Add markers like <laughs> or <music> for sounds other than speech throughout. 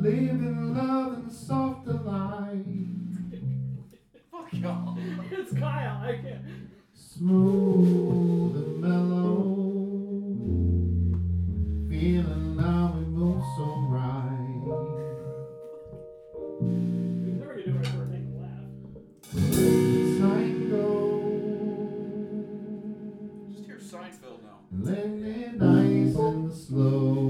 Live in love and soft delight. <laughs> Fuck y'all. it's Kyle. I can't. Smooth and mellow. Feeling now we move so right. Just hear Seinfeld now. Let it nice and slow.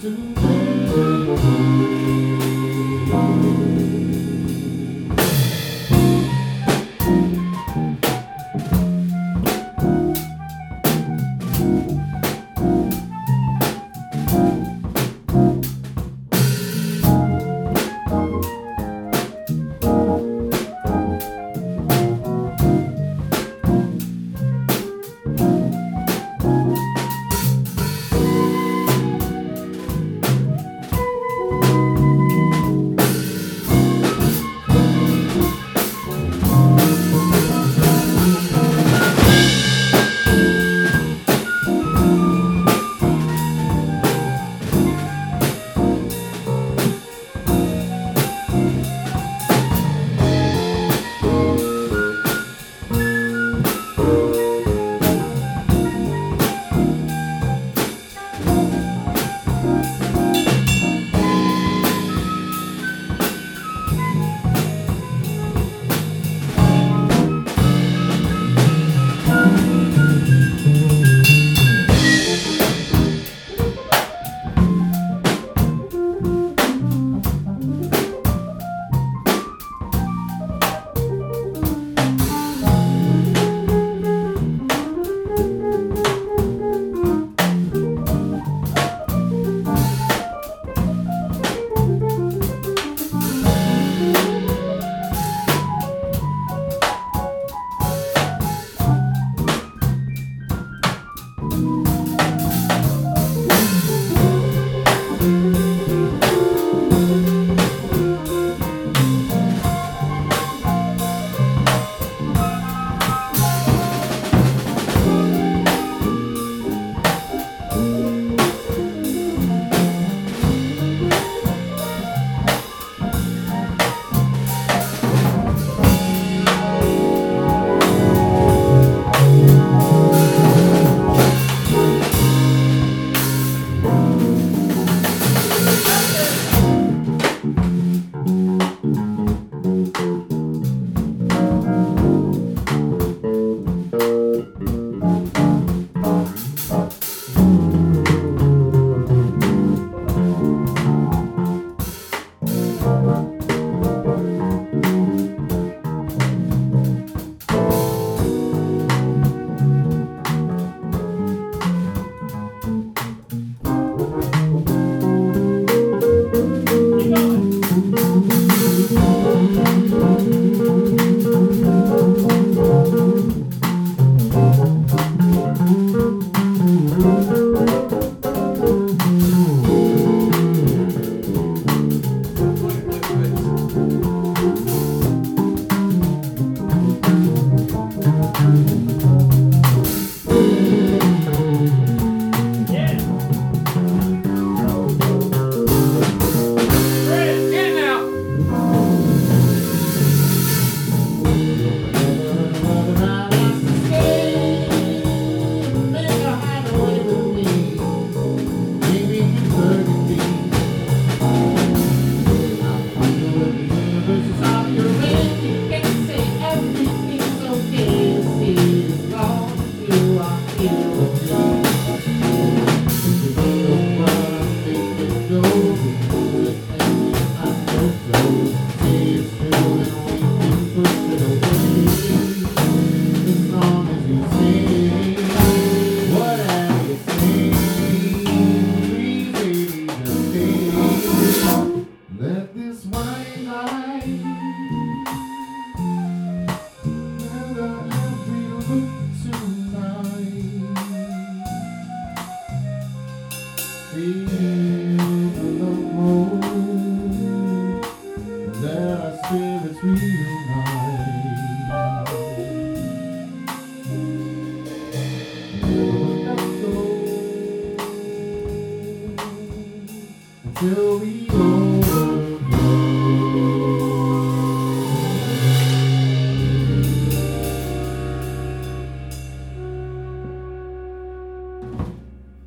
today. Until we go.